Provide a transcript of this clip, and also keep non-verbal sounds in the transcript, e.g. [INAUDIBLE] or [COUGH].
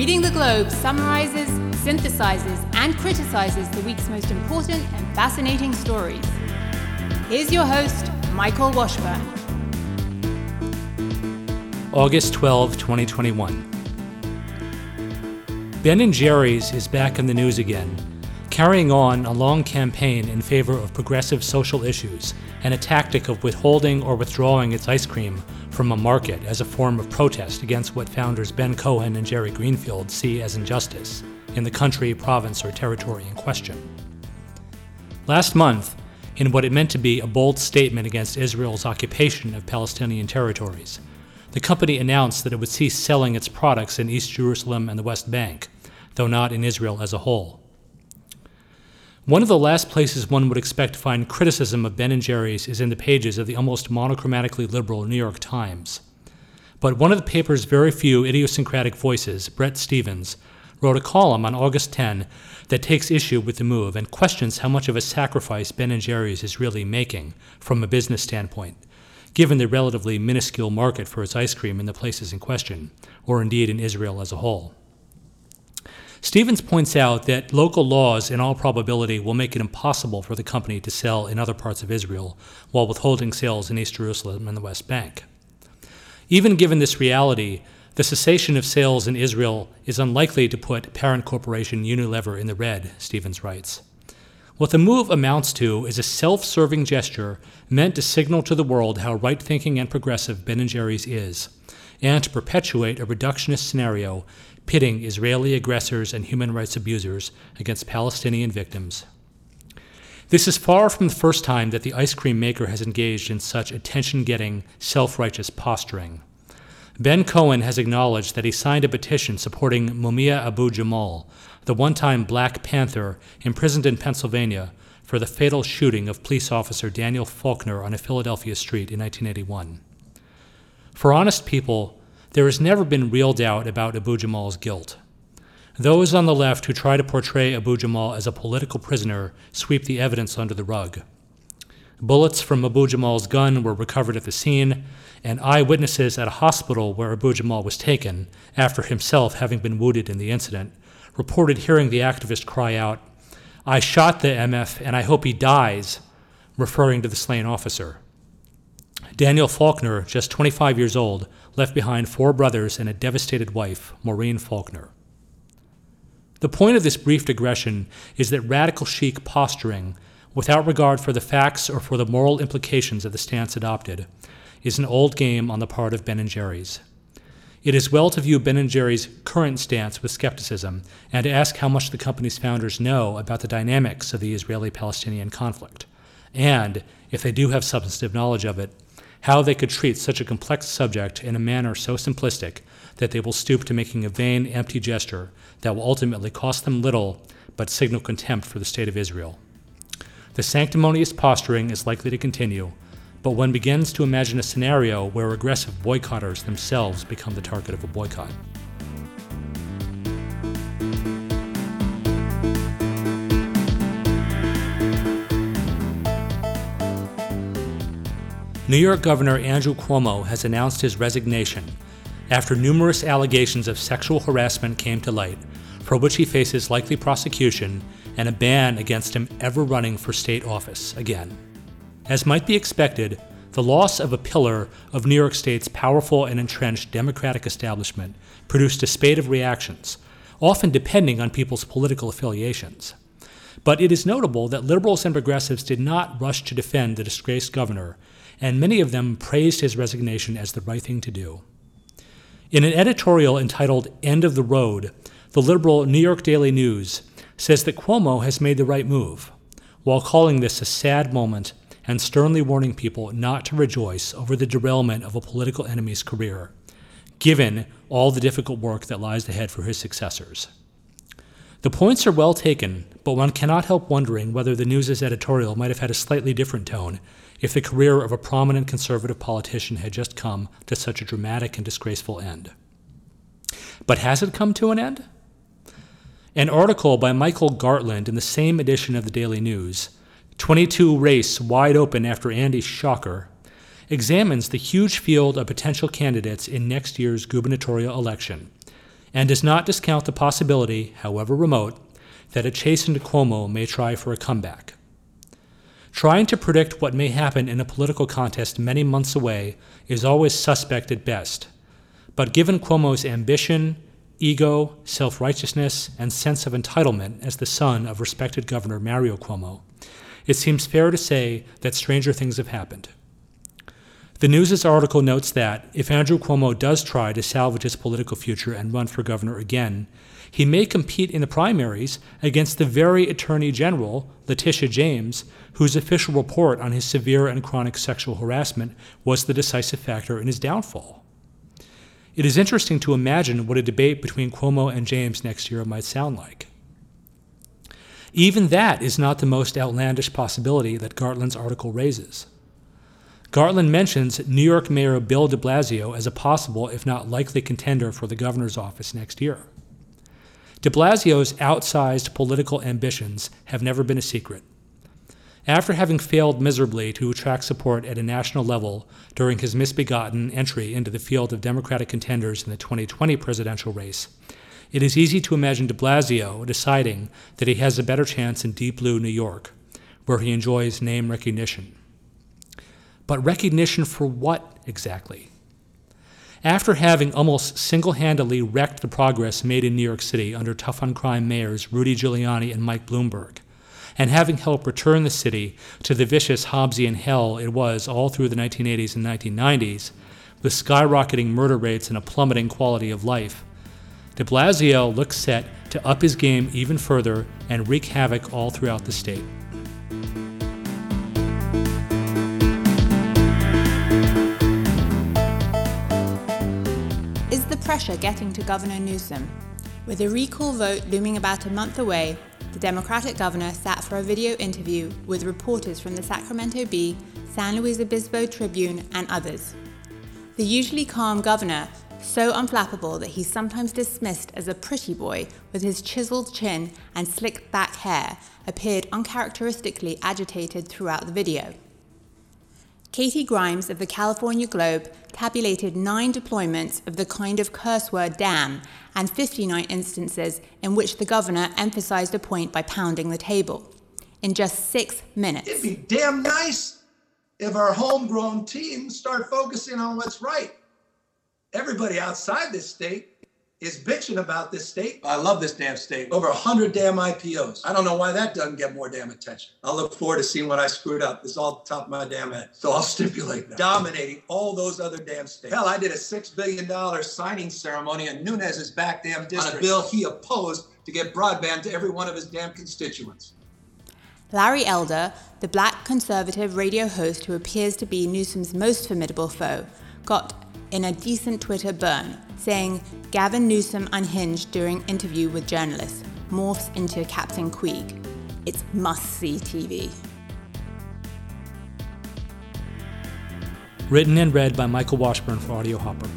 Reading the Globe summarizes, synthesizes, and criticizes the week's most important and fascinating stories. Here's your host, Michael Washburn. August 12, 2021. Ben & Jerry's is back in the news again, carrying on a long campaign in favor of progressive social issues and a tactic of withholding or withdrawing its ice cream from a market as a form of protest against what founders Ben Cohen and Jerry Greenfield see as injustice in the country, province, or territory in question. Last month, in what it meant to be a bold statement against Israel's occupation of Palestinian territories, the company announced that it would cease selling its products in East Jerusalem and the West Bank, though not in Israel as a whole. One of the last places one would expect to find criticism of Ben & Jerry's is in the pages of the almost monochromatically liberal New York Times. But one of the paper's very few idiosyncratic voices, Bret Stephens, wrote a column on August 10 that takes issue with the move and questions how much of a sacrifice Ben & Jerry's is really making from a business standpoint given the relatively minuscule market for its ice cream in the places in question, or indeed in Israel as a whole. Stephens points out that local laws, in all probability, will make it impossible for the company to sell in other parts of Israel while withholding sales in East Jerusalem and the West Bank. Even given this reality, the cessation of sales in Israel is unlikely to put parent corporation Unilever in the red, Stephens writes. What the move amounts to is a self serving gesture meant to signal to the world how right thinking and progressive Ben & Jerry's is, and to perpetuate a reductionist scenario pitting Israeli aggressors and human rights abusers against Palestinian victims. This is far from the first time that the ice cream maker has engaged in such attention getting, self righteous posturing. Ben Cohen has acknowledged that he signed a petition supporting Mumia Abu Jamal, the one time Black Panther imprisoned in Pennsylvania for the fatal shooting of police officer Daniel Faulkner on a Philadelphia street in 1981. For honest people, there has never been real doubt about Abu Jamal's guilt. Those on the left who try to portray Abu Jamal as a political prisoner sweep the evidence under the rug. Bullets from Abu Jamal's gun were recovered at the scene, and eyewitnesses at a hospital where Abu Jamal was taken, after himself having been wounded in the incident, reported hearing the activist cry out, I shot the MF and I hope he dies, referring to the slain officer. Daniel Faulkner, just 25 years old, left behind four brothers and a devastated wife, Maureen Faulkner. The point of this brief digression is that radical chic posturing, without regard for the facts or for the moral implications of the stance adopted, is an old game on the part of Ben & Jerry's. It is well to view Ben & Jerry's current stance with skepticism and to ask how much the company's founders know about the dynamics of the Israeli-Palestinian conflict, and, if they do have substantive knowledge of it, how they could treat such a complex subject in a manner so simplistic that they will stoop to making a vain, empty gesture that will ultimately cost them little but signal contempt for the state of Israel. The sanctimonious posturing is likely to continue, but one begins to imagine a scenario where aggressive boycotters themselves become the target of a boycott. New York Governor Andrew Cuomo has announced his resignation after numerous allegations of sexual harassment came to light, for which he faces likely prosecution and a ban against him ever running for state office again. As might be expected, the loss of a pillar of New York State's powerful and entrenched Democratic establishment produced a spate of reactions, often depending on people's political affiliations. But it is notable that liberals and progressives did not rush to defend the disgraced governor, and many of them praised his resignation as the right thing to do. In an editorial entitled End of the Road, the liberal New York Daily News says that Cuomo has made the right move, while calling this a sad moment and sternly warning people not to rejoice over the derailment of a political enemy's career, given all the difficult work that lies ahead for his successors. The points are well taken, but one cannot help wondering whether the news's editorial might have had a slightly different tone if the career of a prominent conservative politician had just come to such a dramatic and disgraceful end. But has it come to an end? An article by Michael Gartland in the same edition of the Daily News 22 race wide open after Andy Shocker, examines the huge field of potential candidates in next year's gubernatorial election and does not discount the possibility, however remote, that a chastened Cuomo may try for a comeback. Trying to predict what may happen in a political contest many months away is always suspect at best. But given Cuomo's ambition, ego, self righteousness, and sense of entitlement as the son of respected Governor Mario Cuomo, it seems fair to say that stranger things have happened. The News' article notes that if Andrew Cuomo does try to salvage his political future and run for governor again, he may compete in the primaries against the very Attorney General, Letitia James, whose official report on his severe and chronic sexual harassment was the decisive factor in his downfall. It is interesting to imagine what a debate between Cuomo and James next year might sound like. Even that is not the most outlandish possibility that Gartland's article raises. Gartland mentions New York Mayor Bill de Blasio as a possible, if not likely, contender for the governor's office next year. De Blasio's outsized political ambitions have never been a secret. After having failed miserably to attract support at a national level during his misbegotten entry into the field of Democratic contenders in the 2020 presidential race, it is easy to imagine de Blasio deciding that he has a better chance in deep blue New York, where he enjoys name recognition. But recognition for what exactly? After having almost single handedly wrecked the progress made in New York City under tough on crime mayors Rudy Giuliani and Mike Bloomberg, and having helped return the city to the vicious Hobbesian hell it was all through the 1980s and 1990s, with skyrocketing murder rates and a plummeting quality of life, de Blasio looks set to up his game even further and wreak havoc all throughout the state. Pressure getting to Governor Newsom? With a recall vote looming about a month away, the Democratic governor sat for a video interview with reporters from the Sacramento Bee, San Luis Obispo Tribune, and others. The usually calm governor, so unflappable that he's sometimes dismissed as a pretty boy with his chiseled chin and slicked back hair, appeared uncharacteristically agitated throughout the video. Katie Grimes of the California Globe tabulated nine deployments of the kind of curse word damn and 59 instances in which the governor emphasized a point by pounding the table in just six minutes. It'd be damn nice if our homegrown teams start focusing on what's right. Everybody outside this state is bitching about this state. I love this damn state. Over 100 damn IPOs. I don't know why that doesn't get more damn attention. I'll look forward to seeing what I screwed up. It's all top of my damn head. So I'll [LAUGHS] stipulate that. Dominating all those other damn states. Hell, I did a $6 billion signing ceremony in Nunes's back damn district on a bill he opposed to get broadband to every one of his damn constituents. Larry Elder, the black conservative radio host who appears to be Newsom's most formidable foe, got in a decent Twitter burn, saying Gavin Newsom unhinged during interview with journalists, morphs into Captain Queeg. It's must-see TV. Written and read by Michael Washburn for Audio Hopper.